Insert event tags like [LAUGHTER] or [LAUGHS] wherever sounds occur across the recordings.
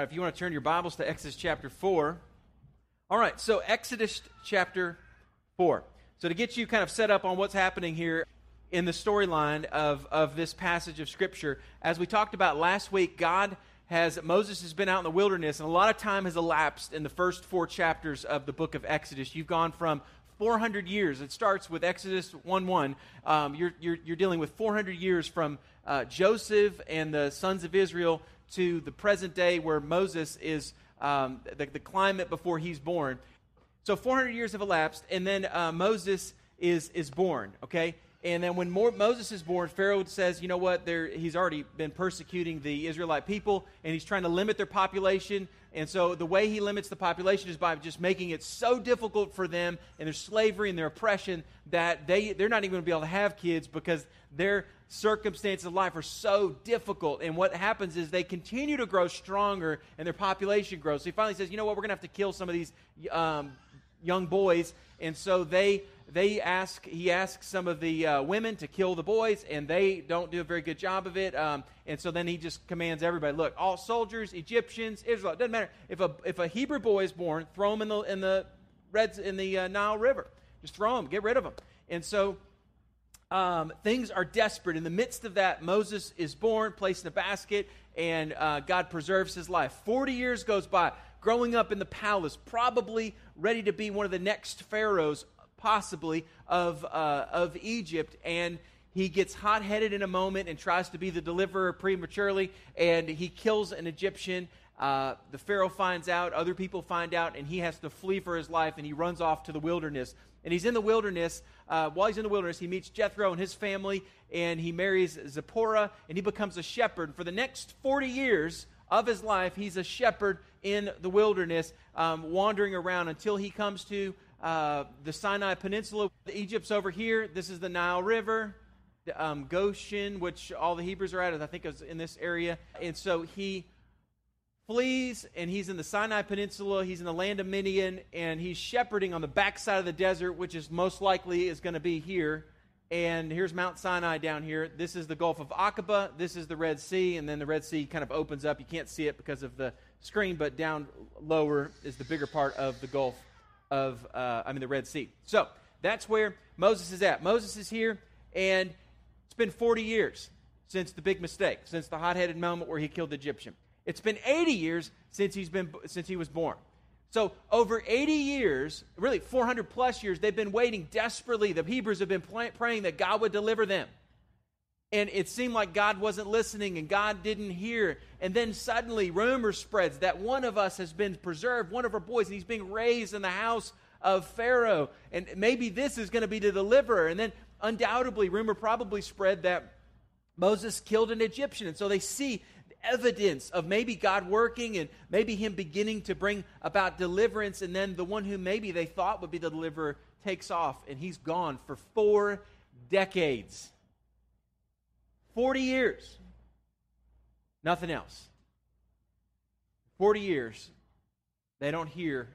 right, if you want to turn your Bibles to Exodus chapter 4. All right, so Exodus chapter 4. So, to get you kind of set up on what's happening here in the storyline of, of this passage of Scripture, as we talked about last week, God has, Moses has been out in the wilderness, and a lot of time has elapsed in the first four chapters of the book of Exodus. You've gone from 400 years. It starts with Exodus 1 1. Um, you're, you're, you're, dealing with 400 years from uh, Joseph and the sons of Israel to the present day where Moses is um, the, the, climate before he's born. So 400 years have elapsed, and then uh, Moses is, is born, okay? And then when more, Moses is born, Pharaoh says, you know what, he's already been persecuting the Israelite people, and he's trying to limit their population. And so the way he limits the population is by just making it so difficult for them and their slavery and their oppression that they, they're not even going to be able to have kids because their circumstances of life are so difficult. And what happens is they continue to grow stronger and their population grows. So he finally says, you know what, we're going to have to kill some of these um, young boys. And so they they ask he asks some of the uh, women to kill the boys and they don't do a very good job of it um, and so then he just commands everybody look all soldiers egyptians israel doesn't matter if a, if a hebrew boy is born throw him in the in the reds in the uh, nile river just throw him get rid of him and so um, things are desperate in the midst of that moses is born placed in a basket and uh, god preserves his life 40 years goes by growing up in the palace probably ready to be one of the next pharaohs possibly, of, uh, of Egypt. And he gets hot headed in a moment and tries to be the deliverer prematurely, and he kills an Egyptian. Uh, the Pharaoh finds out, other people find out, and he has to flee for his life, and he runs off to the wilderness. And he's in the wilderness. Uh, while he's in the wilderness, he meets Jethro and his family, and he marries Zipporah, and he becomes a shepherd. For the next 40 years of his life, he's a shepherd in the wilderness, um, wandering around until he comes to uh, the Sinai Peninsula. Egypt's over here. This is the Nile River. Um, Goshen, which all the Hebrews are at, I think is in this area. And so he flees, and he's in the Sinai Peninsula. He's in the land of Midian, and he's shepherding on the backside of the desert, which is most likely is going to be here. And here's Mount Sinai down here. This is the Gulf of Aqaba. This is the Red Sea, and then the Red Sea kind of opens up. You can't see it because of the screen, but down lower is the bigger part of the Gulf of, uh, I mean, the Red Sea. So that's where Moses is at. Moses is here, and it's been 40 years since the big mistake, since the hot headed moment where he killed the Egyptian. It's been 80 years since, he's been, since he was born. So, over 80 years, really 400 plus years, they've been waiting desperately. The Hebrews have been praying that God would deliver them. And it seemed like God wasn't listening and God didn't hear. And then suddenly, rumor spreads that one of us has been preserved, one of our boys, and he's being raised in the house of Pharaoh. And maybe this is going to be the deliverer. And then, undoubtedly, rumor probably spread that Moses killed an Egyptian. And so they see evidence of maybe God working and maybe Him beginning to bring about deliverance. And then the one who maybe they thought would be the deliverer takes off and he's gone for four decades 40 years. Nothing else. 40 years, they don't hear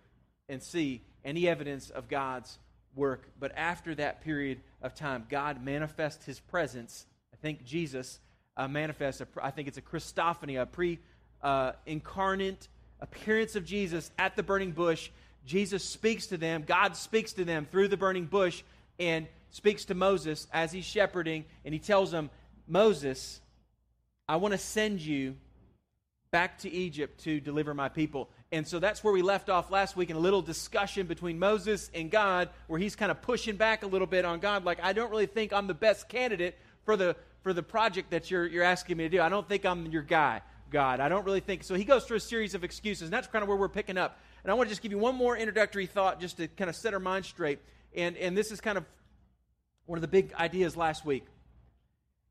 and see any evidence of God's work. But after that period of time, God manifests his presence. I think Jesus uh, manifests, a, I think it's a Christophany, a pre uh, incarnate appearance of Jesus at the burning bush. Jesus speaks to them, God speaks to them through the burning bush, and speaks to Moses as he's shepherding, and he tells him, Moses, I want to send you back to Egypt to deliver my people. And so that's where we left off last week in a little discussion between Moses and God, where he's kind of pushing back a little bit on God, like, I don't really think I'm the best candidate for the for the project that you're, you're asking me to do. I don't think I'm your guy, God. I don't really think. So he goes through a series of excuses, and that's kind of where we're picking up. And I want to just give you one more introductory thought just to kind of set our mind straight. And, and this is kind of one of the big ideas last week.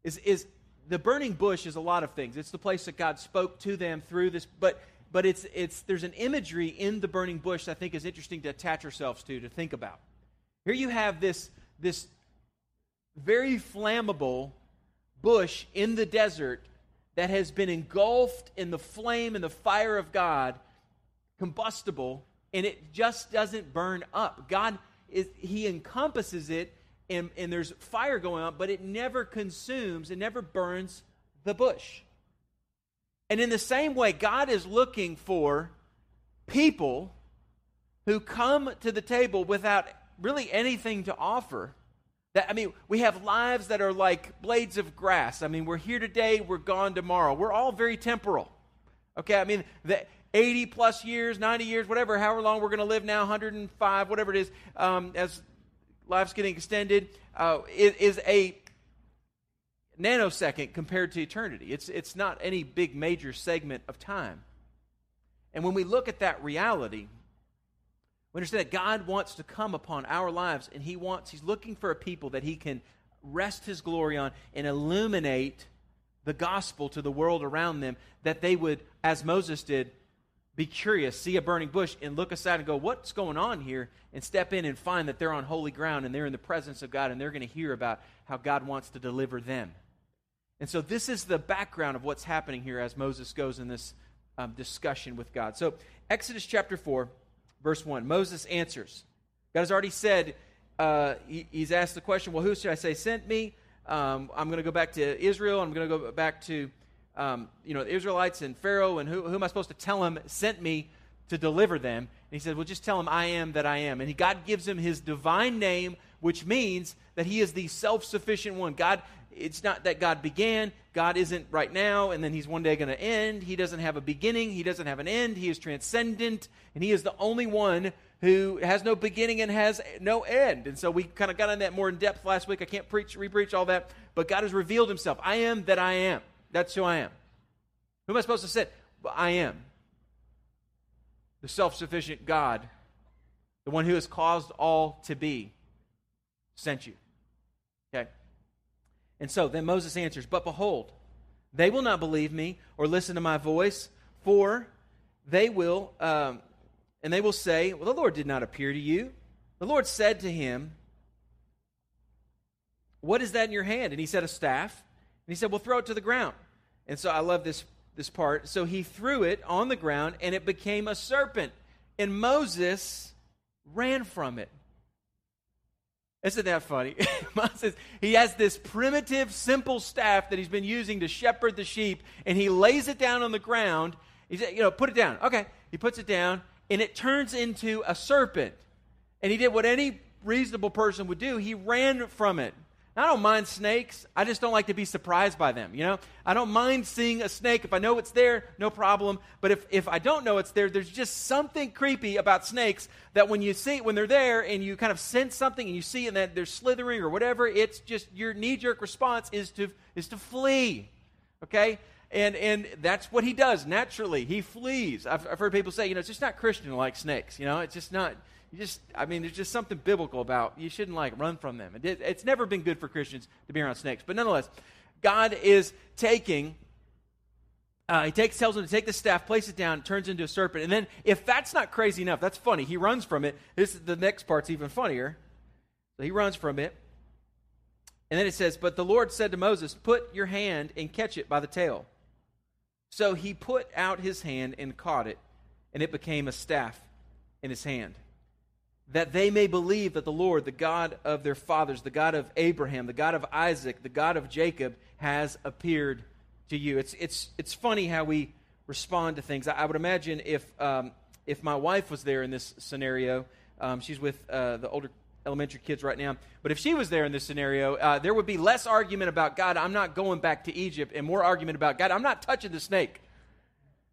Is, is the burning bush is a lot of things. It's the place that God spoke to them through this, but but it's it's there's an imagery in the burning bush I think is interesting to attach ourselves to, to think about. Here you have this this very flammable bush in the desert that has been engulfed in the flame and the fire of God, combustible, and it just doesn't burn up. God is He encompasses it and, and there's fire going on, but it never consumes, it never burns the bush. And in the same way, God is looking for people who come to the table without really anything to offer. That, I mean, we have lives that are like blades of grass. I mean, we're here today, we're gone tomorrow. We're all very temporal. Okay, I mean, the 80 plus years, 90 years, whatever, however long we're going to live now, 105, whatever it is, um, as life's getting extended, uh, is a nanosecond compared to eternity. It's, it's not any big major segment of time. And when we look at that reality, we understand that God wants to come upon our lives, and He wants, He's looking for a people that He can rest His glory on and illuminate the gospel to the world around them, that they would, as Moses did, be curious, see a burning bush, and look aside and go, What's going on here? And step in and find that they're on holy ground and they're in the presence of God and they're going to hear about how God wants to deliver them. And so, this is the background of what's happening here as Moses goes in this um, discussion with God. So, Exodus chapter 4 Verse 1 Moses answers. God has already said, uh, he, he's asked the question, well, who should I say sent me? Um, I'm going to go back to Israel. I'm going to go back to um, you know the Israelites and Pharaoh, and who, who, am I supposed to tell him sent me to deliver them? And he said, well, just tell him I am that I am. And he, God gives him his divine name, which means that he is the self-sufficient one. God it's not that God began. God isn't right now, and then He's one day going to end. He doesn't have a beginning. He doesn't have an end. He is transcendent, and He is the only one who has no beginning and has no end. And so we kind of got on that more in depth last week. I can't preach, repreach all that, but God has revealed Himself. I am that I am. That's who I am. Who am I supposed to say? Well, I am. The self sufficient God, the one who has caused all to be, sent you. And so then Moses answers, But behold, they will not believe me or listen to my voice, for they will, um, and they will say, Well, the Lord did not appear to you. The Lord said to him, What is that in your hand? And he said, A staff. And he said, Well, throw it to the ground. And so I love this, this part. So he threw it on the ground, and it became a serpent. And Moses ran from it. Isn't that funny? [LAUGHS] He has this primitive, simple staff that he's been using to shepherd the sheep, and he lays it down on the ground. He said, you know, put it down. Okay. He puts it down, and it turns into a serpent. And he did what any reasonable person would do. He ran from it. I don't mind snakes. I just don't like to be surprised by them, you know? I don't mind seeing a snake. If I know it's there, no problem. But if, if I don't know it's there, there's just something creepy about snakes that when you see when they're there and you kind of sense something and you see and that they're slithering or whatever, it's just your knee-jerk response is to is to flee. Okay? And and that's what he does naturally. He flees. I've, I've heard people say, you know, it's just not Christian like snakes, you know? It's just not you just, I mean, there's just something biblical about you shouldn't like run from them. It, it's never been good for Christians to be around snakes. But nonetheless, God is taking, uh, he takes, tells him to take the staff, place it down, turns into a serpent. And then, if that's not crazy enough, that's funny. He runs from it. This is the next part's even funnier. So he runs from it. And then it says, But the Lord said to Moses, Put your hand and catch it by the tail. So he put out his hand and caught it, and it became a staff in his hand that they may believe that the Lord, the God of their fathers, the God of Abraham, the God of Isaac, the God of Jacob, has appeared to you. It's, it's, it's funny how we respond to things. I, I would imagine if, um, if my wife was there in this scenario, um, she's with uh, the older elementary kids right now, but if she was there in this scenario, uh, there would be less argument about God, I'm not going back to Egypt, and more argument about God, I'm not touching the snake.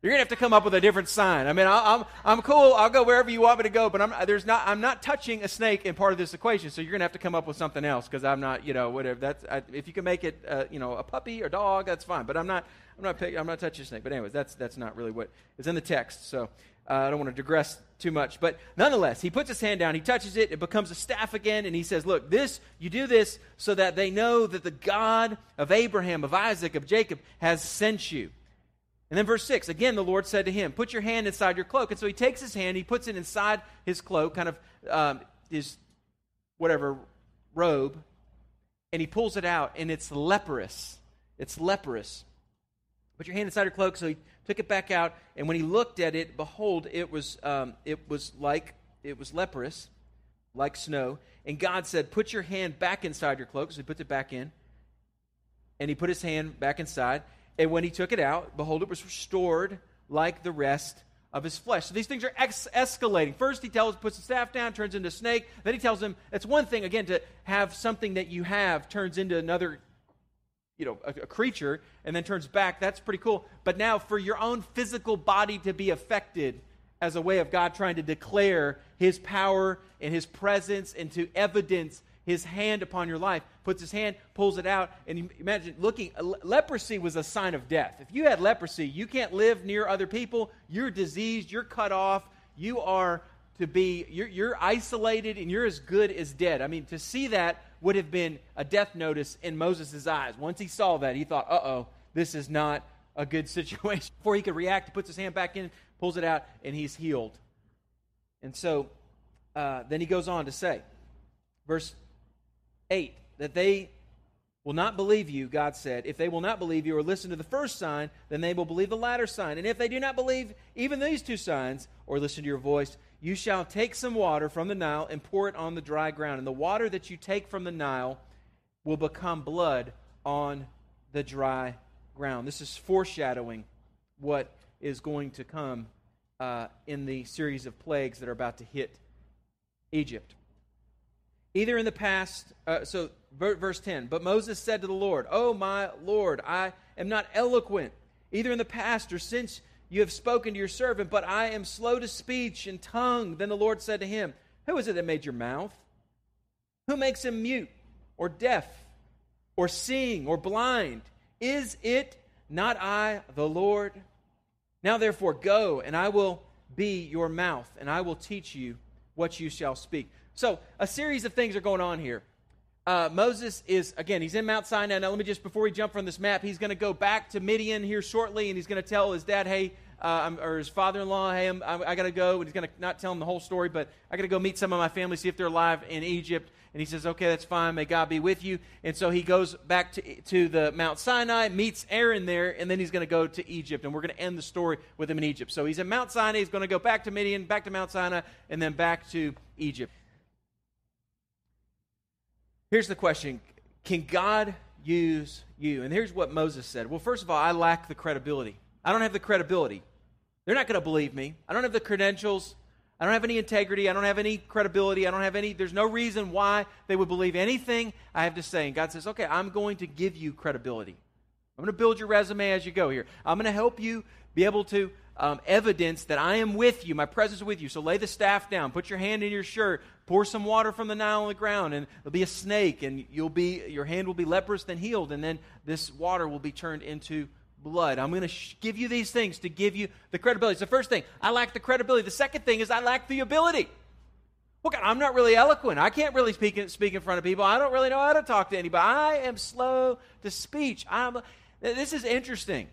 You're gonna have to come up with a different sign. I mean, I, am I'm cool. I'll go wherever you want me to go, but I'm there's not I'm not touching a snake in part of this equation. So you're gonna have to come up with something else because I'm not you know whatever. That's I, if you can make it uh, you know a puppy or dog, that's fine. But I'm not I'm not I'm not touching a snake. But anyways, that's that's not really what is in the text. So uh, I don't want to digress too much. But nonetheless, he puts his hand down, he touches it, it becomes a staff again, and he says, Look, this, you do this so that they know that the God of Abraham, of Isaac, of Jacob has sent you. And then verse 6, again, the Lord said to him, Put your hand inside your cloak. And so he takes his hand, he puts it inside his cloak, kind of um, his whatever robe, and he pulls it out, and it's leprous. It's leprous. Put your hand inside your cloak. So he took it back out, and when he looked at it, behold, it was, um, it was like, it was leprous, like snow. And God said, Put your hand back inside your cloak. So he puts it back in, and he put his hand back inside. And when he took it out, behold, it was restored like the rest of his flesh. So these things are ex- escalating. First, he tells, puts the staff down, turns into a snake. Then he tells him it's one thing again to have something that you have turns into another, you know, a, a creature, and then turns back. That's pretty cool. But now, for your own physical body to be affected as a way of God trying to declare His power and His presence and to evidence his hand upon your life, puts his hand, pulls it out, and imagine looking. Leprosy was a sign of death. If you had leprosy, you can't live near other people. You're diseased. You're cut off. You are to be. You're, you're isolated, and you're as good as dead. I mean, to see that would have been a death notice in Moses' eyes. Once he saw that, he thought, "Uh oh, this is not a good [LAUGHS] situation." Before he could react, he puts his hand back in, pulls it out, and he's healed. And so, uh, then he goes on to say, verse 8 that they will not believe you, God said. If they will not believe you or listen to the first sign, then they will believe the latter sign. And if they do not believe even these two signs or listen to your voice, you shall take some water from the Nile and pour it on the dry ground. And the water that you take from the Nile will become blood on the dry ground. This is foreshadowing what is going to come uh, in the series of plagues that are about to hit Egypt. Either in the past, uh, so verse 10, but Moses said to the Lord, Oh, my Lord, I am not eloquent, either in the past or since you have spoken to your servant, but I am slow to speech and tongue. Then the Lord said to him, Who is it that made your mouth? Who makes him mute or deaf or seeing or blind? Is it not I, the Lord? Now therefore go, and I will be your mouth, and I will teach you what you shall speak. So, a series of things are going on here. Uh, Moses is, again, he's in Mount Sinai. Now, let me just, before we jump from this map, he's going to go back to Midian here shortly, and he's going to tell his dad, hey, uh, or his father in law, hey, I'm, i got to go. And he's going to not tell him the whole story, but I got to go meet some of my family, see if they're alive in Egypt. And he says, okay, that's fine. May God be with you. And so he goes back to, to the Mount Sinai, meets Aaron there, and then he's going to go to Egypt. And we're going to end the story with him in Egypt. So he's at Mount Sinai. He's going to go back to Midian, back to Mount Sinai, and then back to Egypt. Here's the question Can God use you? And here's what Moses said. Well, first of all, I lack the credibility. I don't have the credibility. They're not going to believe me. I don't have the credentials. I don't have any integrity. I don't have any credibility. I don't have any, there's no reason why they would believe anything I have to say. And God says, okay, I'm going to give you credibility. I'm going to build your resume as you go here. I'm going to help you be able to um, evidence that I am with you, my presence is with you. So lay the staff down, put your hand in your shirt, pour some water from the Nile on the ground, and there'll be a snake, and you'll be your hand will be leprous, then healed, and then this water will be turned into blood. I'm going to sh- give you these things to give you the credibility. It's the first thing. I lack the credibility. The second thing is I lack the ability. Look, I'm not really eloquent. I can't really speak in, speak in front of people. I don't really know how to talk to anybody. I am slow to speech. I'm, this is interesting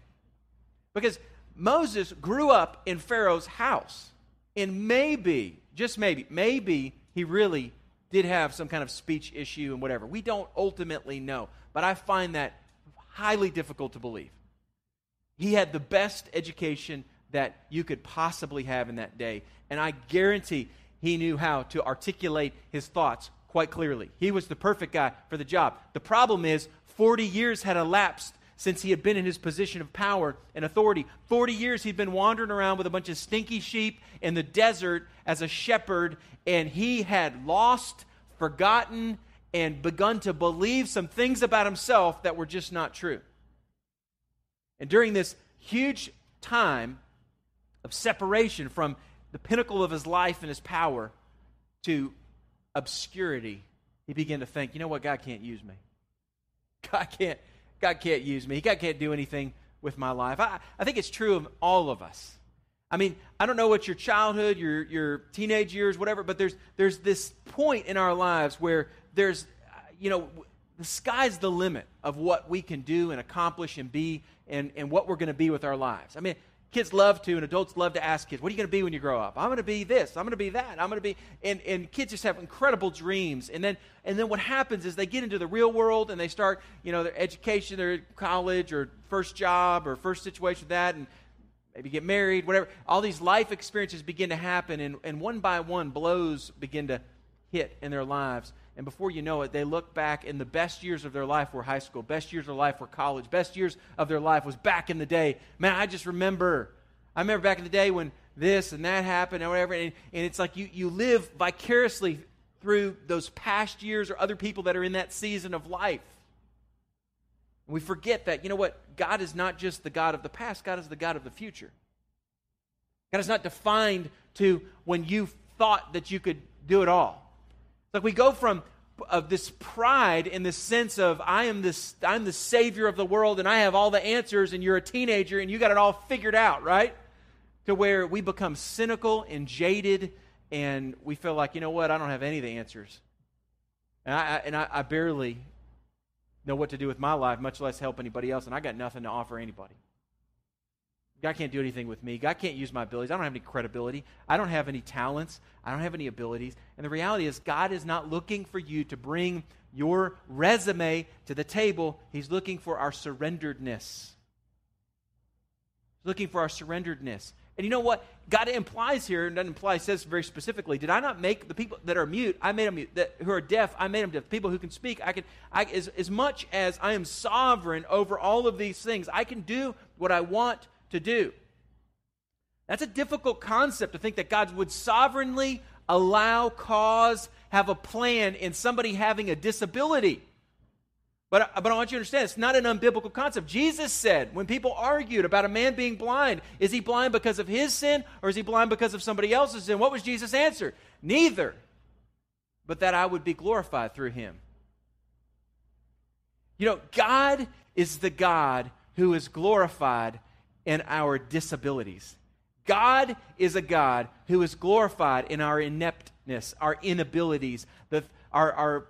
because Moses grew up in Pharaoh's house. And maybe, just maybe, maybe he really did have some kind of speech issue and whatever. We don't ultimately know. But I find that highly difficult to believe. He had the best education that you could possibly have in that day. And I guarantee he knew how to articulate his thoughts quite clearly. He was the perfect guy for the job. The problem is, 40 years had elapsed since he had been in his position of power and authority. 40 years he'd been wandering around with a bunch of stinky sheep in the desert as a shepherd, and he had lost, forgotten, and begun to believe some things about himself that were just not true. And during this huge time of separation from the pinnacle of his life and his power to obscurity, he began to think, you know what, God can't use me. [LAUGHS] God can't, God can't use me. God can't do anything with my life. I, I think it's true of all of us. I mean, I don't know what your childhood, your, your teenage years, whatever, but there's, there's this point in our lives where there's, uh, you know, the sky's the limit of what we can do and accomplish and be and, and what we're going to be with our lives. I mean, kids love to and adults love to ask kids, what are you going to be when you grow up? I'm going to be this. I'm going to be that. I'm going to be, and, and kids just have incredible dreams. And then, and then what happens is they get into the real world and they start, you know, their education, their college or first job or first situation that and maybe get married, whatever. All these life experiences begin to happen and, and one by one blows begin to hit in their lives. And before you know it, they look back, and the best years of their life were high school. Best years of their life were college. Best years of their life was back in the day. Man, I just remember. I remember back in the day when this and that happened and whatever. And, and it's like you, you live vicariously through those past years or other people that are in that season of life. And we forget that, you know what? God is not just the God of the past, God is the God of the future. God is not defined to when you thought that you could do it all. Like we go from of this pride in the sense of I am this I'm the savior of the world and I have all the answers and you're a teenager and you got it all figured out, right? To where we become cynical and jaded and we feel like, you know what, I don't have any of the answers. And I, and I, I barely know what to do with my life, much less help anybody else, and I got nothing to offer anybody. God can't do anything with me. God can't use my abilities. I don't have any credibility. I don't have any talents. I don't have any abilities. And the reality is, God is not looking for you to bring your resume to the table. He's looking for our surrenderedness. He's looking for our surrenderedness. And you know what? God implies here, and doesn't imply, says very specifically, did I not make the people that are mute, I made them mute. That who are deaf, I made them deaf. People who can speak, I can, I, as, as much as I am sovereign over all of these things, I can do what I want to do. That's a difficult concept to think that God would sovereignly allow, cause, have a plan in somebody having a disability. But, but I want you to understand, it's not an unbiblical concept. Jesus said, when people argued about a man being blind, is he blind because of his sin or is he blind because of somebody else's sin? What was Jesus' answer? Neither, but that I would be glorified through him. You know, God is the God who is glorified in our disabilities. God is a God who is glorified in our ineptness, our inabilities, the, our, our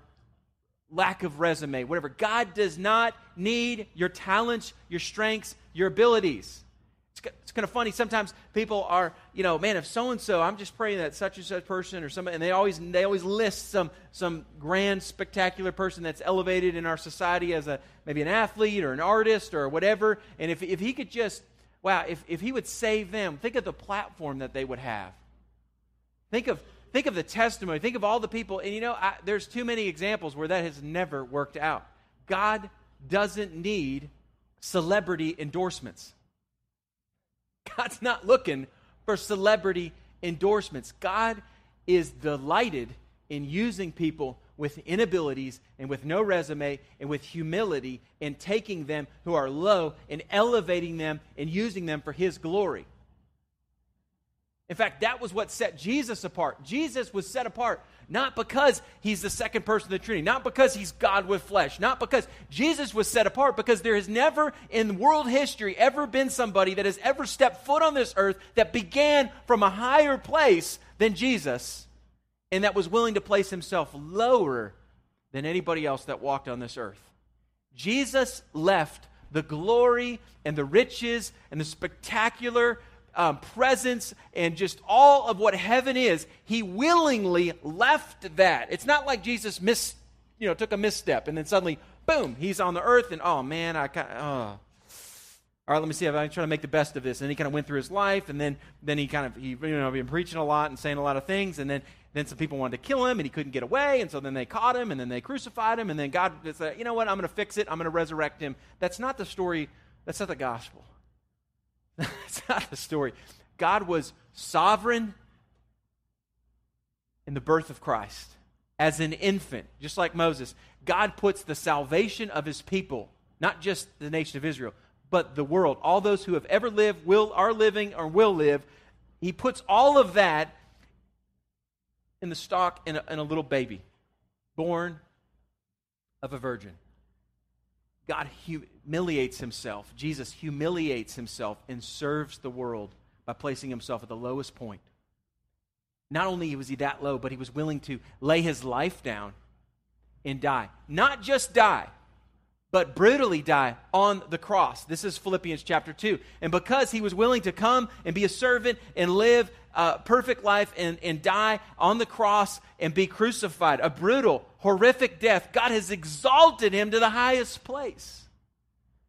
lack of resume, whatever. God does not need your talents, your strengths, your abilities. It's, kind of funny. Sometimes people are, you know, man, if so and so, I'm just praying that such and such person or somebody, and they always they always list some some grand, spectacular person that's elevated in our society as a maybe an athlete or an artist or whatever. And if if he could just, wow, if if he would save them, think of the platform that they would have. Think of think of the testimony. Think of all the people. And you know, I, there's too many examples where that has never worked out. God doesn't need celebrity endorsements. God's not looking for celebrity endorsements. God is delighted in using people with inabilities and with no resume and with humility and taking them who are low and elevating them and using them for His glory. In fact, that was what set Jesus apart. Jesus was set apart not because he's the second person of the Trinity, not because he's God with flesh, not because Jesus was set apart, because there has never in world history ever been somebody that has ever stepped foot on this earth that began from a higher place than Jesus and that was willing to place himself lower than anybody else that walked on this earth. Jesus left the glory and the riches and the spectacular um, presence and just all of what heaven is, he willingly left that. It's not like Jesus missed, you know, took a misstep and then suddenly, boom, he's on the earth and oh man, I kind oh. All right, let me see. I'm trying to make the best of this. And he kind of went through his life, and then, then he kind of he you know been preaching a lot and saying a lot of things, and then then some people wanted to kill him, and he couldn't get away, and so then they caught him, and then they crucified him, and then God said, you know what? I'm going to fix it. I'm going to resurrect him. That's not the story. That's not the gospel. [LAUGHS] That's not the story. God was sovereign in the birth of Christ as an infant, just like Moses. God puts the salvation of his people, not just the nation of Israel, but the world, all those who have ever lived, will, are living, or will live. He puts all of that in the stock in a, in a little baby born of a virgin. God humiliates himself. Jesus humiliates himself and serves the world by placing himself at the lowest point. Not only was he that low, but he was willing to lay his life down and die. Not just die, but brutally die on the cross. This is Philippians chapter 2. And because he was willing to come and be a servant and live a perfect life and, and die on the cross and be crucified, a brutal, horrific death, God has exalted him to the highest place.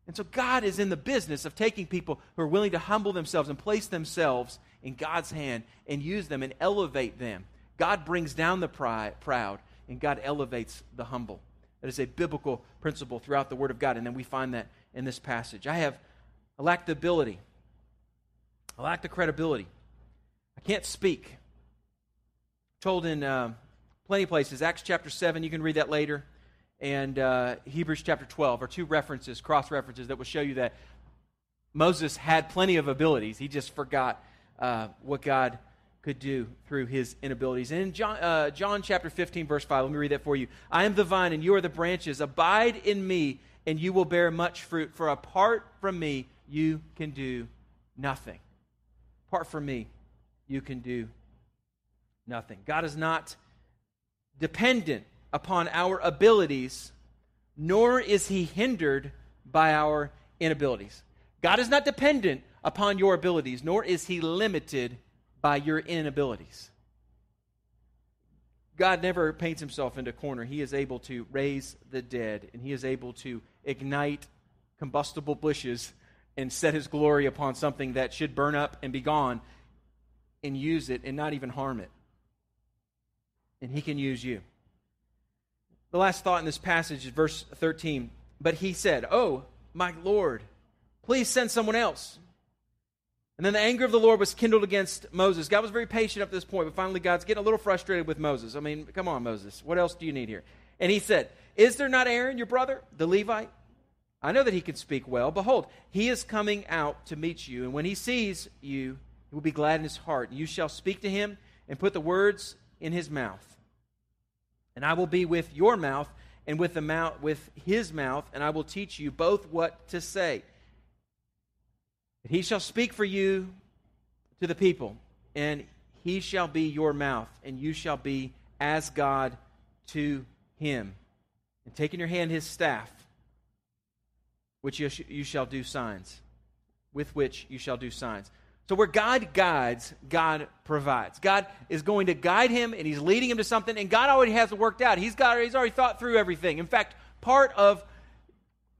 And so God is in the business of taking people who are willing to humble themselves and place themselves in God's hand and use them and elevate them. God brings down the proud, and God elevates the humble. That is a biblical principle throughout the Word of God, and then we find that in this passage. I have I lack the ability. I lack the credibility. I can't speak. Told in uh, plenty of places. Acts chapter 7, you can read that later. And uh, Hebrews chapter 12 are two references, cross references, that will show you that Moses had plenty of abilities. He just forgot uh, what God could do through his inabilities. And in John, uh, John chapter 15, verse 5, let me read that for you. I am the vine, and you are the branches. Abide in me, and you will bear much fruit. For apart from me, you can do nothing. Apart from me, you can do nothing. God is not dependent upon our abilities, nor is he hindered by our inabilities. God is not dependent upon your abilities, nor is he limited by your inabilities. God never paints himself into a corner. He is able to raise the dead, and he is able to ignite combustible bushes and set his glory upon something that should burn up and be gone and use it and not even harm it. And he can use you. The last thought in this passage is verse 13. But he said, Oh, my Lord, please send someone else. And then the anger of the Lord was kindled against Moses. God was very patient up to this point, but finally God's getting a little frustrated with Moses. I mean, come on, Moses. What else do you need here? And he said, Is there not Aaron, your brother, the Levite? I know that he can speak well. Behold, he is coming out to meet you, and when he sees you, he will be glad in his heart. And you shall speak to him and put the words in his mouth. And I will be with your mouth and with the mouth with his mouth, and I will teach you both what to say. He shall speak for you to the people, and he shall be your mouth, and you shall be as God to him. And take in your hand his staff, which you, sh- you shall do signs, with which you shall do signs. So, where God guides, God provides. God is going to guide him and he's leading him to something, and God already has it worked out. He's, got, he's already thought through everything. In fact, part of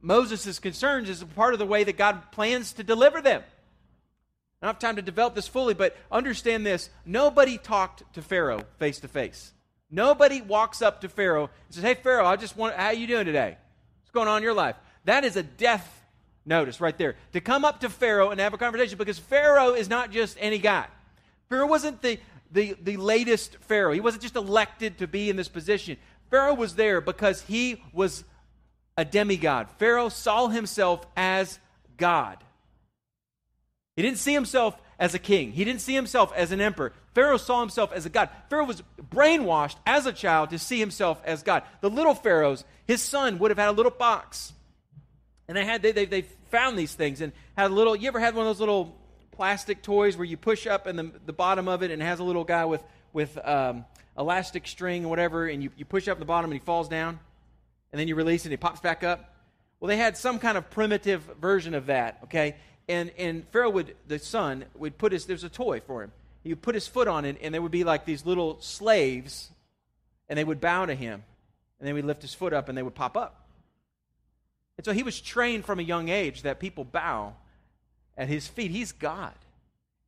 Moses' concerns is a part of the way that God plans to deliver them. I don't have time to develop this fully, but understand this. Nobody talked to Pharaoh face to face. Nobody walks up to Pharaoh and says, Hey, Pharaoh, I just want, how you doing today? What's going on in your life? That is a death notice right there. To come up to Pharaoh and have a conversation because Pharaoh is not just any guy. Pharaoh wasn't the, the, the latest Pharaoh. He wasn't just elected to be in this position. Pharaoh was there because he was a demigod. Pharaoh saw himself as God. He didn't see himself as a king. He didn't see himself as an emperor. Pharaoh saw himself as a god. Pharaoh was brainwashed as a child to see himself as God. The little pharaohs, his son would have had a little box. And they had they, they, they found these things and had a little you ever had one of those little plastic toys where you push up in the, the bottom of it and it has a little guy with with um, elastic string or whatever, and you, you push up the bottom and he falls down, and then you release it and it pops back up. Well, they had some kind of primitive version of that, okay? And and Pharaoh would the son would put his there's a toy for him. He would put his foot on it, and there would be like these little slaves, and they would bow to him, and then he'd lift his foot up, and they would pop up. And so he was trained from a young age that people bow at his feet. He's God.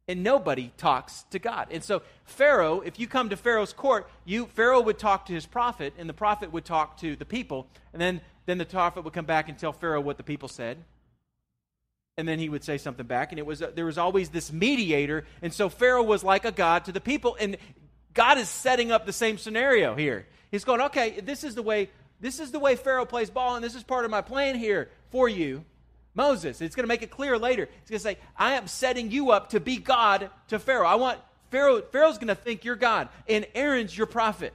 And nobody talks to God. And so Pharaoh, if you come to Pharaoh's court, you Pharaoh would talk to his prophet, and the prophet would talk to the people, and then, then the prophet would come back and tell Pharaoh what the people said. And then he would say something back, and it was there was always this mediator, and so Pharaoh was like a god to the people, and God is setting up the same scenario here. He's going, okay, this is the way this is the way Pharaoh plays ball, and this is part of my plan here for you. Moses, it's going to make it clear later. He's going to say, I am setting you up to be God to Pharaoh. I want Pharaoh, Pharaoh's going to think you're God, and Aaron's your prophet.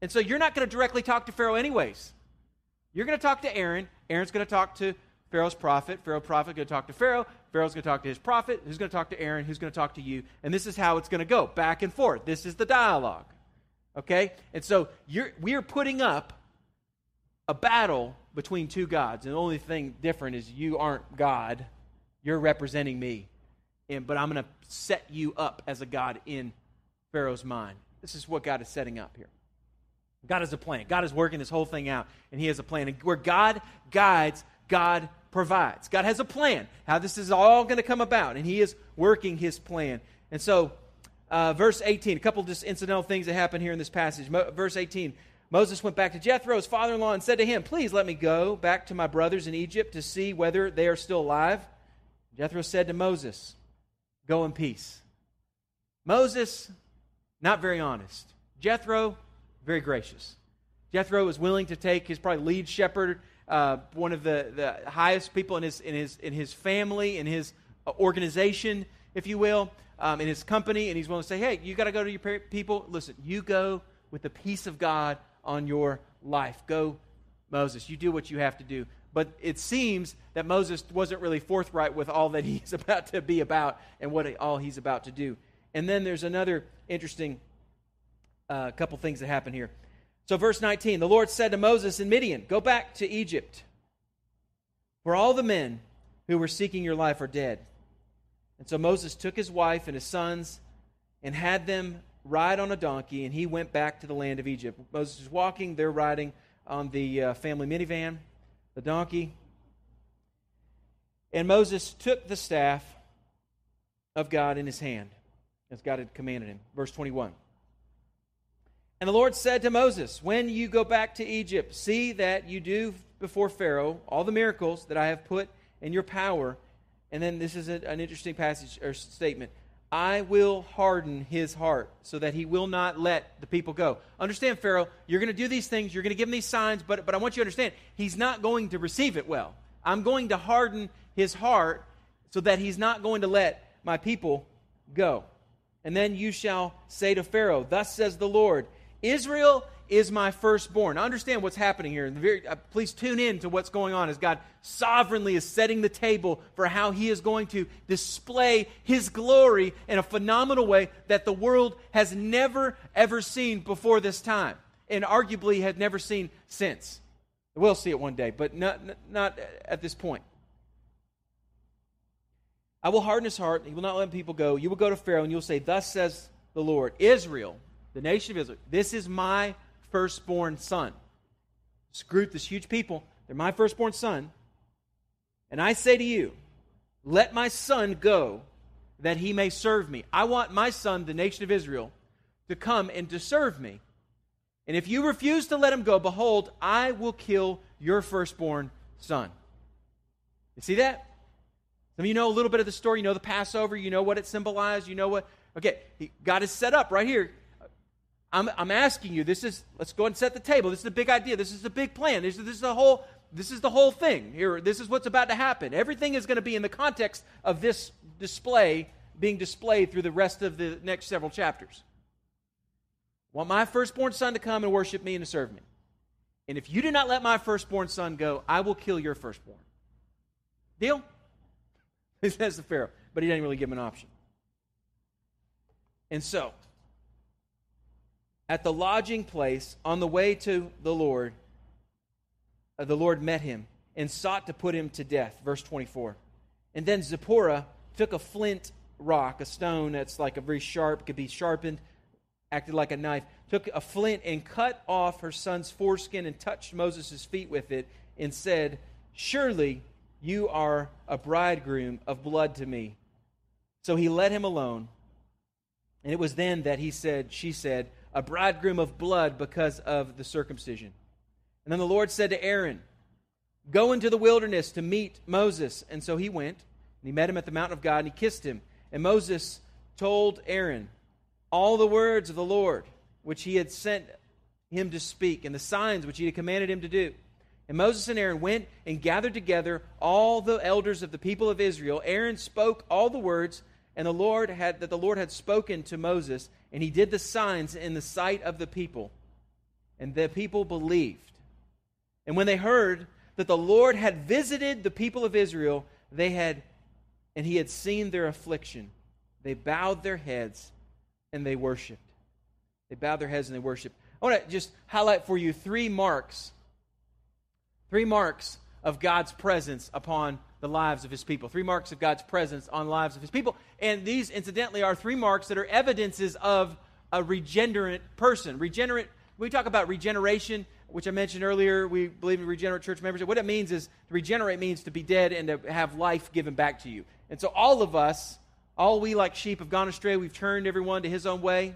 And so you're not going to directly talk to Pharaoh, anyways. You're going to talk to Aaron. Aaron's going to talk to Pharaoh's prophet. Pharaoh's prophet going to talk to Pharaoh. Pharaoh's going to talk to his prophet. Who's going to talk to Aaron? Who's going to talk to you? And this is how it's going to go back and forth. This is the dialogue. Okay? And so we are putting up a battle between two gods. And the only thing different is you aren't God, you're representing me. And, but I'm going to set you up as a God in Pharaoh's mind. This is what God is setting up here. God has a plan. God is working this whole thing out, and He has a plan. And where God guides, God provides. God has a plan how this is all going to come about, and He is working His plan. And so, Uh, verse 18, a couple just incidental things that happen here in this passage. Mo- verse 18 Moses went back to Jethro, his father in law, and said to him, Please let me go back to my brothers in Egypt to see whether they are still alive. Jethro said to Moses, Go in peace. Moses, not very honest. Jethro, very gracious. Jethro was willing to take his probably lead shepherd, uh, one of the, the highest people in his, in, his, in his family, in his uh, organization, if you will, um, in his company, and he's willing to say, Hey, you got to go to your people. Listen, you go with the peace of God on your life. Go, Moses, you do what you have to do. But it seems that Moses wasn't really forthright with all that [LAUGHS] he's about to be about and what all he's about to do. And then there's another interesting uh, couple things that happen here. So, verse 19 the Lord said to Moses in Midian, Go back to Egypt, for all the men who were seeking your life are dead. And so Moses took his wife and his sons and had them ride on a donkey, and he went back to the land of Egypt. Moses is walking, they're riding on the uh, family minivan, the donkey. And Moses took the staff of God in his hand, as God had commanded him. Verse 21. And the Lord said to Moses, When you go back to Egypt, see that you do before Pharaoh all the miracles that I have put in your power. And then this is an interesting passage or statement. I will harden his heart so that he will not let the people go. Understand, Pharaoh, you're going to do these things, you're going to give him these signs, but, but I want you to understand, he's not going to receive it well. I'm going to harden his heart so that he's not going to let my people go. And then you shall say to Pharaoh, Thus says the Lord, Israel is my firstborn. Now understand what's happening here. Very, uh, please tune in to what's going on as God sovereignly is setting the table for how He is going to display His glory in a phenomenal way that the world has never, ever seen before this time, and arguably had never seen since. We'll see it one day, but not, not at this point. I will harden his heart. He will not let people go. You will go to Pharaoh, and you'll say, Thus says the Lord Israel, the nation of Israel, this is my firstborn son. This group, this huge people, they're my firstborn son. And I say to you, let my son go that he may serve me. I want my son, the nation of Israel, to come and to serve me. And if you refuse to let him go, behold, I will kill your firstborn son. You see that? Some of you know a little bit of the story. You know the Passover. You know what it symbolized. You know what. Okay, he, God is set up right here. I'm, I'm asking you, this is, let's go and set the table. This is the big idea. This is the big plan. This, this is the whole, this is the whole thing. Here, this is what's about to happen. Everything is going to be in the context of this display being displayed through the rest of the next several chapters. I want my firstborn son to come and worship me and to serve me. And if you do not let my firstborn son go, I will kill your firstborn. Deal? He says to Pharaoh, but he didn't really give him an option. And so, at the lodging place on the way to the Lord, uh, the Lord met him and sought to put him to death. Verse 24. And then Zipporah took a flint rock, a stone that's like a very sharp, could be sharpened, acted like a knife, took a flint and cut off her son's foreskin and touched Moses' feet with it and said, Surely you are a bridegroom of blood to me. So he let him alone. And it was then that he said, she said, a bridegroom of blood because of the circumcision. And then the Lord said to Aaron, Go into the wilderness to meet Moses. And so he went, and he met him at the mountain of God, and he kissed him. And Moses told Aaron all the words of the Lord which he had sent him to speak, and the signs which he had commanded him to do. And Moses and Aaron went and gathered together all the elders of the people of Israel. Aaron spoke all the words and the Lord had that the Lord had spoken to Moses, and he did the signs in the sight of the people. And the people believed. And when they heard that the Lord had visited the people of Israel, they had and he had seen their affliction, they bowed their heads and they worshiped. They bowed their heads and they worshiped. I want to just highlight for you three marks. Three marks of God's presence upon the lives of his people. Three marks of God's presence on lives of his people. And these, incidentally, are three marks that are evidences of a regenerate person. Regenerate, we talk about regeneration, which I mentioned earlier. We believe in regenerate church membership. What it means is to regenerate means to be dead and to have life given back to you. And so all of us All we like sheep have gone astray. We've turned everyone to his own way.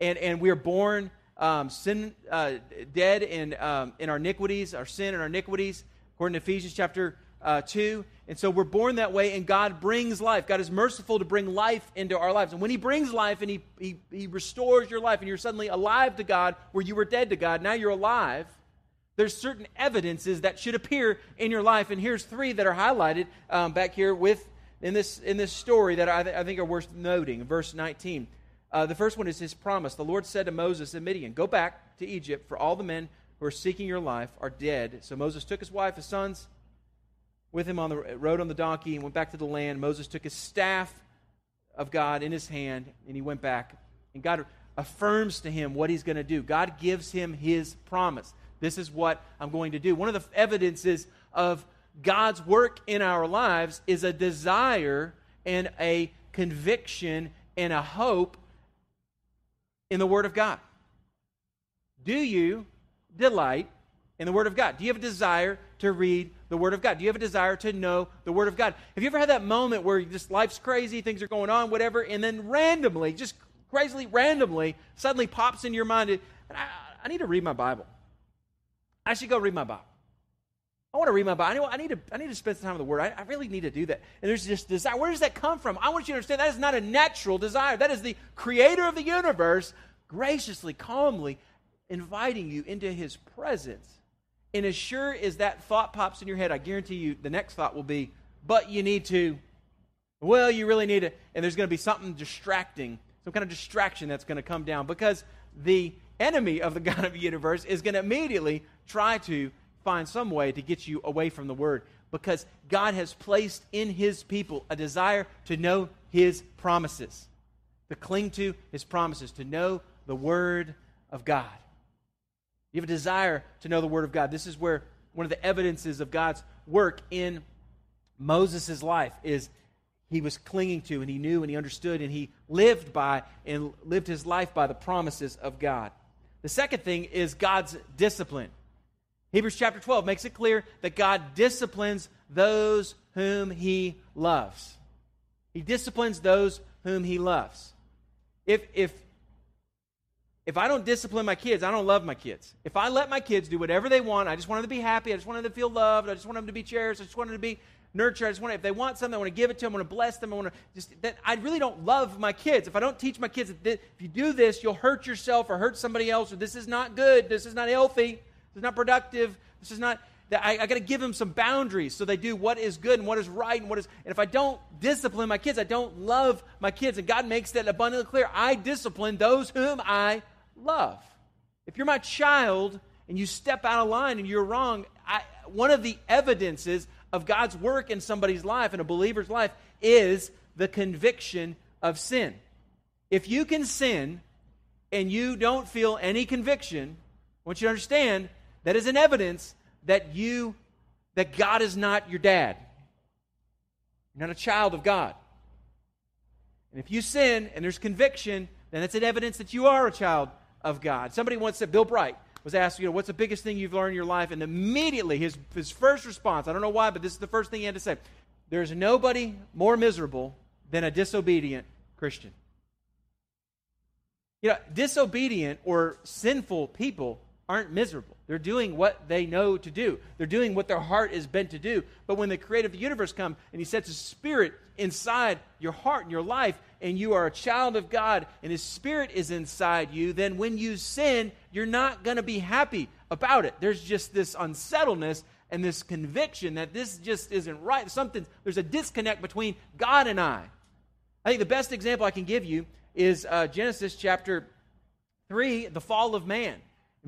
And, and we are born um, sin, uh, dead in, um, in our iniquities, our sin and our iniquities, according to Ephesians chapter uh, 2. And so we're born that way, and God brings life. God is merciful to bring life into our lives. And when He brings life and He, he, he restores your life, and you're suddenly alive to God where you were dead to God, now you're alive, there's certain evidences that should appear in your life. And here's three that are highlighted um, back here with in this, in this story that I, th- I think are worth noting. Verse 19. Uh, the first one is his promise. The Lord said to Moses in Midian, Go back to Egypt, for all the men who are seeking your life are dead. So Moses took his wife, his sons, with him on the rode on the donkey and went back to the land. Moses took his staff of God in his hand and he went back. And God affirms to him what he's going to do. God gives him his promise. This is what I'm going to do. One of the evidences of God's work in our lives is a desire and a conviction and a hope in the Word of God. Do you delight in the Word of God? Do you have a desire to read the Word of God? Do you have a desire to know the Word of God? Have you ever had that moment where just life's crazy, things are going on, whatever, and then randomly, just crazily randomly, suddenly pops in your mind, I, I need to read my Bible. I should go read my Bible. I want to read my Bible. I need, to, I need to spend some time with the Word. I, I really need to do that. And there's this desire. Where does that come from? I want you to understand that is not a natural desire. That is the creator of the universe graciously, calmly inviting you into his presence. And as sure as that thought pops in your head, I guarantee you the next thought will be, but you need to, well, you really need to, and there's going to be something distracting, some kind of distraction that's going to come down because the enemy of the [LAUGHS] God of the universe is going to immediately try to find some way to get you away from the word because God has placed in his people a desire to know his promises, to cling to his promises, to know the word of God. You have a desire to know the Word of God. This is where one of the evidences of God's work in Moses' life is he was clinging to and he knew and he understood and he lived by and lived his life by the promises of God. The second thing is God's discipline. Hebrews chapter 12 makes it clear that God disciplines those whom he loves. He disciplines those whom he loves. If, if if I don't discipline my kids, I don't love my kids. If I let my kids do whatever they want, I just want them to be happy. I just want them to feel loved. I just want them to be cherished. I just want them to be nurtured. I just want if they want something, I want to give it to them. I want to bless them. I want to just that I really don't love my kids. If I don't teach my kids that if you do this, you'll hurt yourself or hurt somebody else, or this is not good. This is not healthy. This is not productive. This is not. I, I got to give them some boundaries so they do what is good and what is right and what is. And if I don't discipline my kids, I don't love my kids. And God makes that abundantly clear. I discipline those whom I love. If you're my child and you step out of line and you're wrong, I, one of the evidences of God's work in somebody's life, in a believer's life, is the conviction of sin. If you can sin and you don't feel any conviction, I want you to understand that is an evidence that you that God is not your dad. You're not a child of God. And if you sin and there's conviction, then it's an evidence that you are a child of God. Somebody once said, Bill Bright was asked, you know, what's the biggest thing you've learned in your life? And immediately his, his first response, I don't know why, but this is the first thing he had to say there's nobody more miserable than a disobedient Christian. You know, disobedient or sinful people aren't miserable. They're doing what they know to do. They're doing what their heart is bent to do. But when the creator of the universe comes and he sets a spirit inside your heart and your life, and you are a child of God and his spirit is inside you, then when you sin, you're not going to be happy about it. There's just this unsettledness and this conviction that this just isn't right. Something there's a disconnect between God and I. I think the best example I can give you is uh, Genesis chapter 3, the fall of man.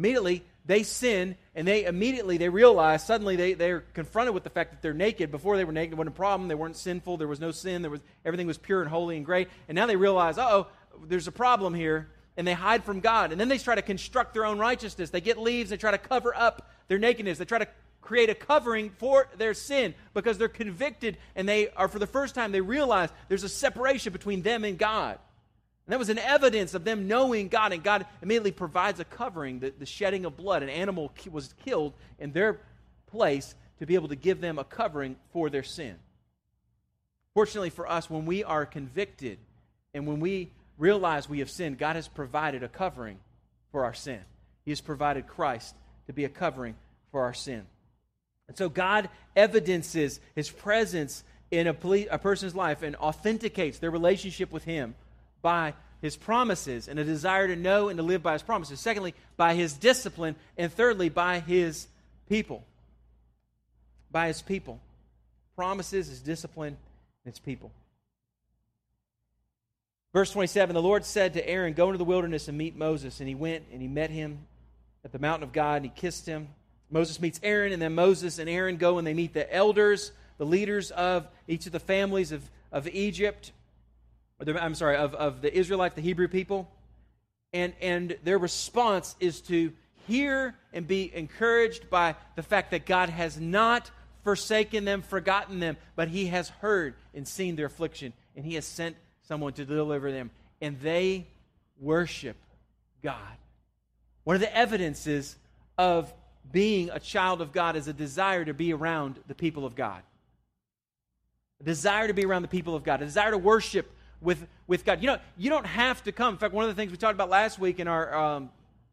Immediately, they sin and they immediately they realize suddenly they, they're confronted with the fact that they're naked. Before they were naked wasn't a problem. They weren't sinful. There was no sin. There was everything was pure and holy and great. And now they realize oh there's a problem here and they hide from god. And then they try to construct their own righteousness. They get leaves. They try to cover up their nakedness. They try to create a covering for their sin because they're convicted and they are for the first time they realize there's a separation between them and god and that was an evidence of them knowing God, and God immediately provides a covering, the, the shedding of blood. An animal was killed in their place to be able to give them a covering for their sin. Fortunately for us, when we are convicted and when we realize we have sinned, God has provided a covering for our sin. He has provided Christ to be a covering for our sin. And so God evidences his presence in a, a person's life and authenticates their relationship with him by his promises and a desire to know and to live by his promises. Secondly, by his discipline. And thirdly, by his people. By his people. Promises, his discipline, and his people. Verse 27 The Lord said to Aaron, Go into the wilderness and meet Moses. And he went and he met him at the mountain of God and he kissed him. Moses meets Aaron, and then Moses and Aaron go and they meet the elders, the leaders of each of the families of, of Egypt. The, I'm sorry, of, of the Israelite, the Hebrew people. And, and their response is to hear and be encouraged by the fact that God has not forsaken them, forgotten them, but He has heard and seen their affliction, and He has sent someone to deliver them. And they worship God. One of the evidences of being a child of God is a desire to be around the people of God. A desire to be around the people of God, a desire to worship with, with God. You know, you don't have to come. In fact, one of the things we talked about last week in our, um,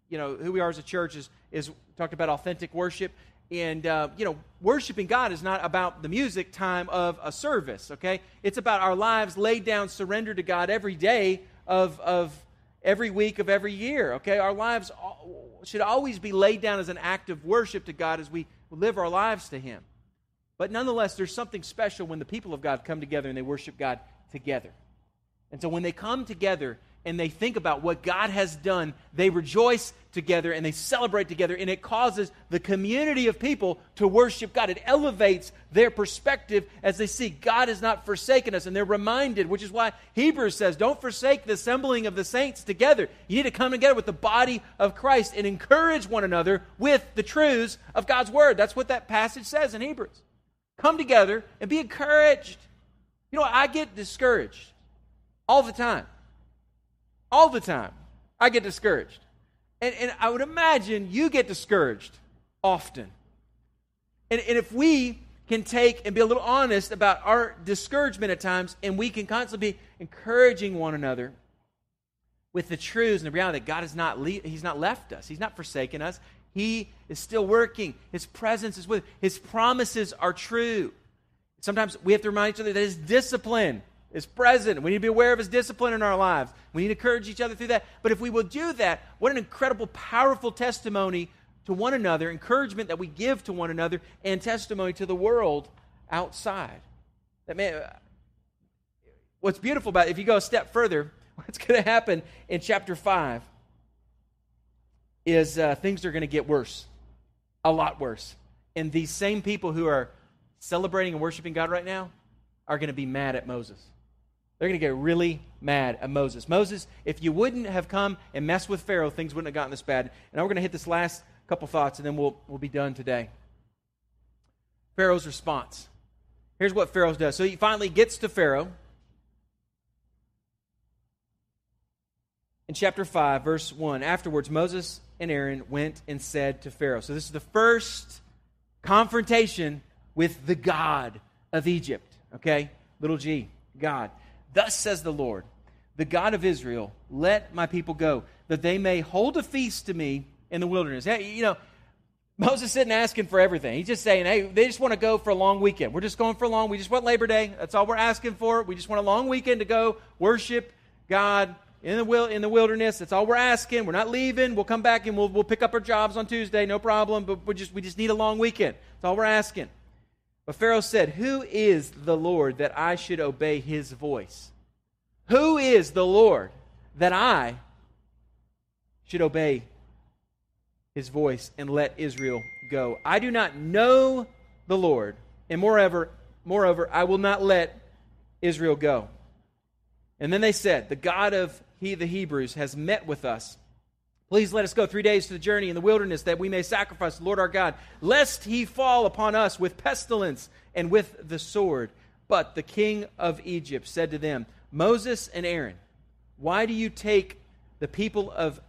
you know, who we are as a church is, is talked about authentic worship. And, uh, you know, worshiping God is not about the music time of a service, okay? It's about our lives laid down, surrendered to God every day of, of every week of every year, okay? Our lives should always be laid down as an act of worship to God as we live our lives to Him. But nonetheless, there's something special when the people of God come together and they worship God together. And so when they come together and they think about what God has done, they rejoice together and they celebrate together, and it causes the community of people to worship God. It elevates their perspective as they see God has not forsaken us, and they're reminded, which is why Hebrews says, Don't forsake the assembling of the saints together. You need to come together with the body of Christ and encourage one another with the truths of God's word. That's what that passage says in Hebrews. Come together and be encouraged. You know, I get discouraged all the time. All the time. I get discouraged. And, and I would imagine you get discouraged often. And, and if we can take and be a little honest about our discouragement at times, and we can constantly be encouraging one another with the truths and the reality that God has not le- He's not left us, He's not forsaken us. He is still working. His presence is with. His promises are true. Sometimes we have to remind each other that His discipline is present. We need to be aware of his discipline in our lives. We need to encourage each other through that. But if we will do that, what an incredible, powerful testimony to one another, encouragement that we give to one another, and testimony to the world outside. That man, what's beautiful about it, if you go a step further, [LAUGHS] what's going to happen in chapter 5 is uh, things are going to get worse, a lot worse. And these same people who are celebrating and worshiping God right now are going to be mad at Moses. They're going to get really mad at Moses. Moses, if you wouldn't have come and messed with Pharaoh, things wouldn't have gotten this bad. And we're going to hit this last couple thoughts, and then we'll, we'll be done today. Pharaoh's response. Here's what Pharaoh does. So he finally gets to Pharaoh. In chapter 5, verse 1, afterwards, Moses and Aaron went and said to Pharaoh. So this is the first confrontation with the God of Egypt. Okay? Little g, God. Thus says the Lord, the God of Israel, let my people go, that they may hold a feast to me in the wilderness. Hey, you know, Moses isn't asking for everything. He's just saying, hey, they just want to go for a long weekend. We're just going for a long, we just want Labor Day. That's all we're asking for. We just want a long weekend to go worship God in the, will, in the wilderness. That's all we're asking. We're not leaving. We'll come back and we'll, we'll pick up our jobs on Tuesday, no problem. But we just, we just need a long weekend. That's all we're asking. But Pharaoh said, Who is the Lord that I should obey his voice? Who is the Lord that I should obey his voice and let Israel go? I do not know the Lord, and moreover, moreover, I will not let Israel go. And then they said, The God of he, the Hebrews has met with us Please let us go three days to the journey in the wilderness that we may sacrifice the Lord our God, lest he fall upon us with pestilence and with the sword. But the king of Egypt said to them, Moses and Aaron, why do you take the people of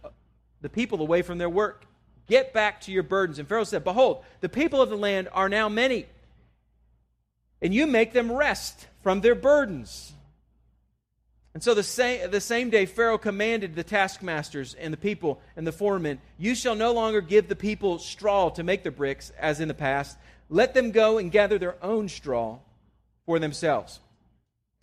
the people away from their work? Get back to your burdens. And Pharaoh said, Behold, the people of the land are now many. and you make them rest from their burdens. And so the same, the same day, Pharaoh commanded the taskmasters and the people and the foremen, You shall no longer give the people straw to make the bricks, as in the past. Let them go and gather their own straw for themselves.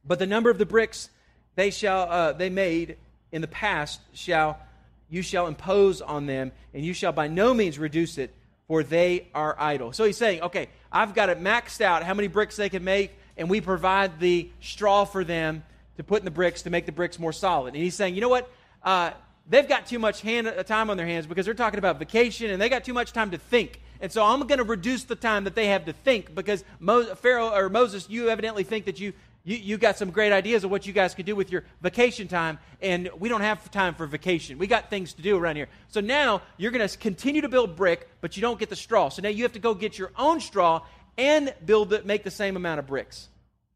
But the number of the bricks they, shall, uh, they made in the past shall you shall impose on them, and you shall by no means reduce it, for they are idle. So he's saying, okay, I've got it maxed out how many bricks they can make, and we provide the straw for them to put in the bricks to make the bricks more solid. And he's saying, you know what? Uh, they've got too much hand, uh, time on their hands because they're talking about vacation and they got too much time to think. And so I'm going to reduce the time that they have to think because Mo- Pharaoh or Moses, you evidently think that you, you, you got some great ideas of what you guys could do with your vacation time, and we don't have time for vacation. We got things to do around here. So now you're going to continue to build brick, but you don't get the straw. So now you have to go get your own straw and build make the same amount of bricks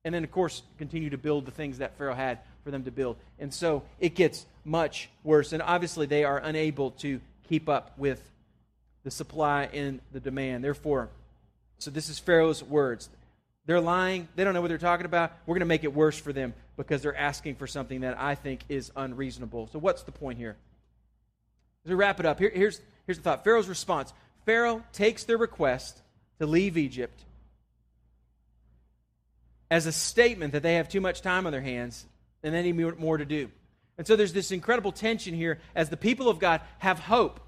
and then, of course, continue to build the things that Pharaoh had for them to build. And so it gets much worse. And obviously, they are unable to keep up with the supply and the demand. Therefore, so this is Pharaoh's words. They're lying. They don't know what they're talking about. We're going to make it worse for them because they're asking for something that I think is unreasonable. So, what's the point here? As we wrap it up, here, here's, here's the thought Pharaoh's response Pharaoh takes their request to leave Egypt as a statement that they have too much time on their hands and they need more to do. And so there's this incredible tension here as the people of God have hope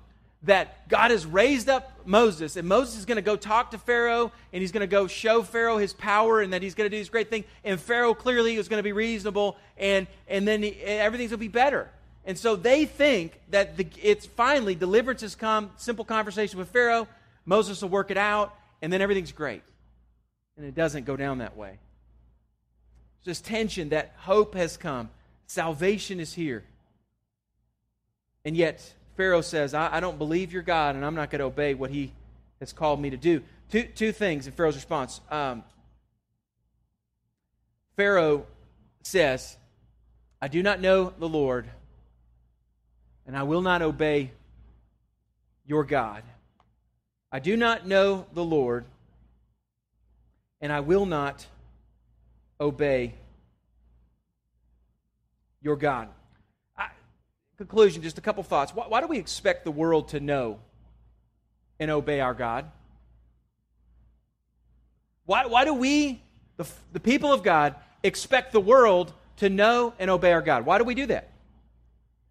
that God has raised up Moses, and Moses is going to go talk to Pharaoh, and he's going to go show Pharaoh his power, and that he's going to do this great thing. And Pharaoh clearly is going to be reasonable, and, and then he, everything's going to be better. And so they think that the, it's finally deliverance has come, simple conversation with Pharaoh, Moses will work it out, and then everything's great. And it doesn't go down that way this tension that hope has come, salvation is here. And yet, Pharaoh says, I, I don't believe your God, and I'm not going to obey what he has called me to do. Two, two things in Pharaoh's response. Um, Pharaoh says, I do not know the Lord, and I will not obey your God. I do not know the Lord, and I will not obey your God. I, conclusion, just a couple thoughts. Why, why do we expect the world to know and obey our God? Why, why do we, the, the people of God, expect the world to know and obey our God? Why do we do that?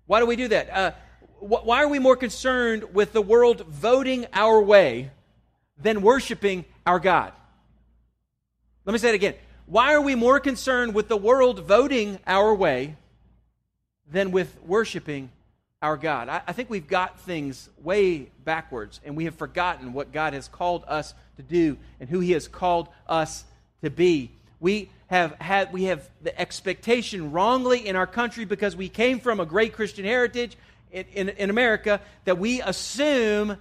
Why do we do that? Uh, wh- why are we more concerned with the world voting our way than worshiping our God? Let me say it again. Why are we more concerned with the world voting our way than with worshiping our God? I, I, think we've got things way backwards, and we have forgotten what God has called us to do and who He has called us to be. We have had we have the expectation wrongly in our country because we came from a great Christian heritage in, in, in America that we assume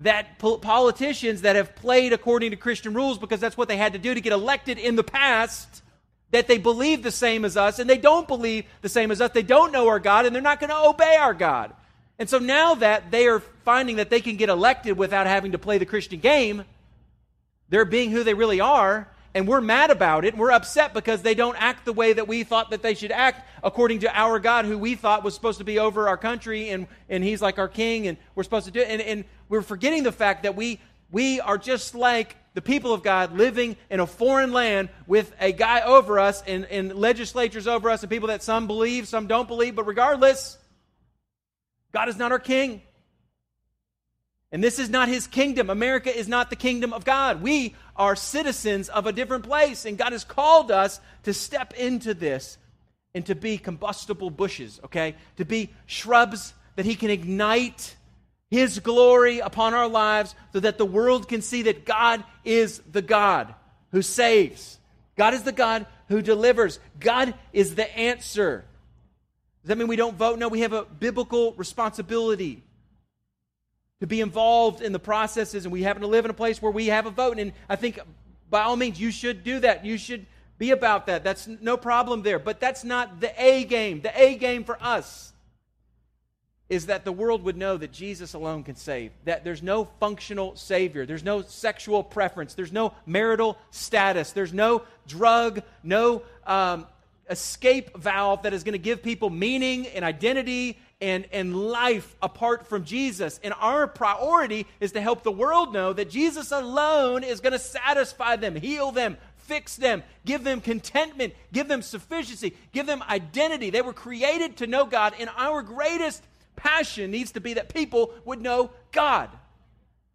that politicians that have played according to Christian rules because that's what they had to do to get elected in the past, that they believe the same as us and they don't believe the same as us. They don't know our God and they're not going to obey our God. And so now that they are finding that they can get elected without having to play the Christian game, they're being who they really are and we're mad about it. We're upset because they don't act the way that we thought that they should act according to our God, who we thought was supposed to be over our country, and, and He's like our King, and we're supposed to do it. And, and we're forgetting the fact that we, we are just like the people of God living in a foreign land with a guy over us and, and legislatures over us and people that some believe, some don't believe, but regardless, God is not our King. And this is not his kingdom. America is not the kingdom of God. We are citizens of a different place, and God has called us to step into this and to be combustible bushes, okay? To be shrubs that he can ignite his glory upon our lives so that the world can see that God is the God who saves. God is the God who delivers. God is the answer. Does that mean we don't vote? No, we have a biblical responsibility to be involved in the processes, and we happen to live in a place where we have a vote. And I think by all means, you should do that. You should be about that. That's no problem there. But that's not the A game. The A game for us is that the world would know that Jesus alone can save, that there's no functional Savior, there's no sexual preference, there's no marital status, there's no drug, no um, escape valve that is going to give people meaning and identity and, and life apart from Jesus. And our priority is to help the world know that Jesus alone is going to satisfy them, heal them, fix them, give them contentment, give them sufficiency, give them identity. They were created to know God, and our greatest passion needs to be that people would know God,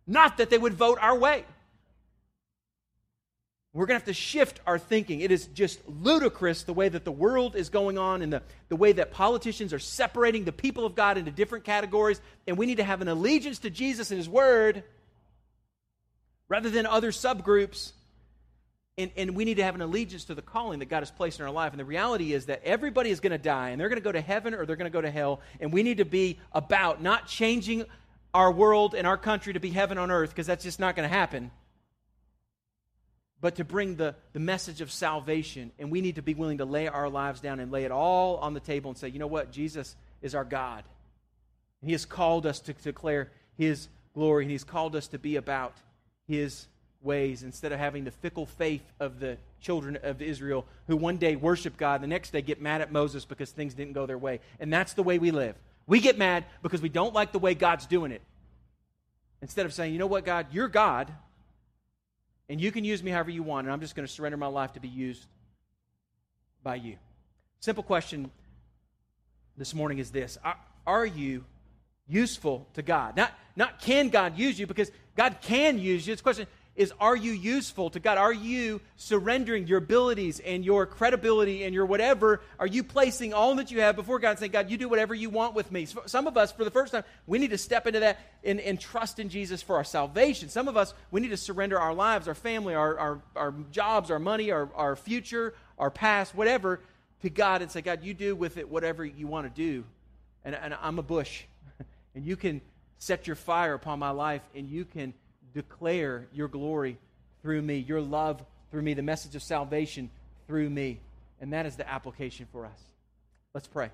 not that they would vote our way. We're going to have to shift our thinking. It is just ludicrous the way that the world is going on and the, the way that politicians are separating the people of God into different categories. And we need to have an allegiance to Jesus and His Word rather than other subgroups. And, and we need to have an allegiance to the calling that God has placed in our life. And the reality is that everybody is going to die and they're going to go to heaven or they're going to go to hell. And we need to be about not changing our world and our country to be heaven on earth because that's just not going to happen but to bring the, the message of salvation. And we need to be willing to lay our lives down and lay it all on the table and say, you know what? Jesus is our God. He has called us to declare His glory, and He's called us to be about His ways instead of having the fickle faith of the children of Israel who one day worship God, the next day get mad at Moses because things didn't go their way. And that's the way we live. We get mad because we don't like the way God's doing it. Instead of saying, you know what, God, you're God. And you can use me however you want, and I'm just going to surrender my life to be used by you. Simple question this morning is this Are you useful to God? Not, not can God use you, because God can use you. It's a question is are you useful to God? Are you surrendering your abilities and your credibility and your whatever? Are you placing all that you have before God and saying, God, you do whatever you want with me? Some of us, for the first time, we need to step into that and, and trust in Jesus for our salvation. Some of us, we need to surrender our lives, our family, our, our, our jobs, our money, our, our future, our past, whatever, to God and say, God, you do with it whatever you want to do. And, and I'm a bush. [LAUGHS] and you can set your fire upon my life and you can declare your glory through me, your love through me, the message of salvation through me. And that is the application for us. Let's pray.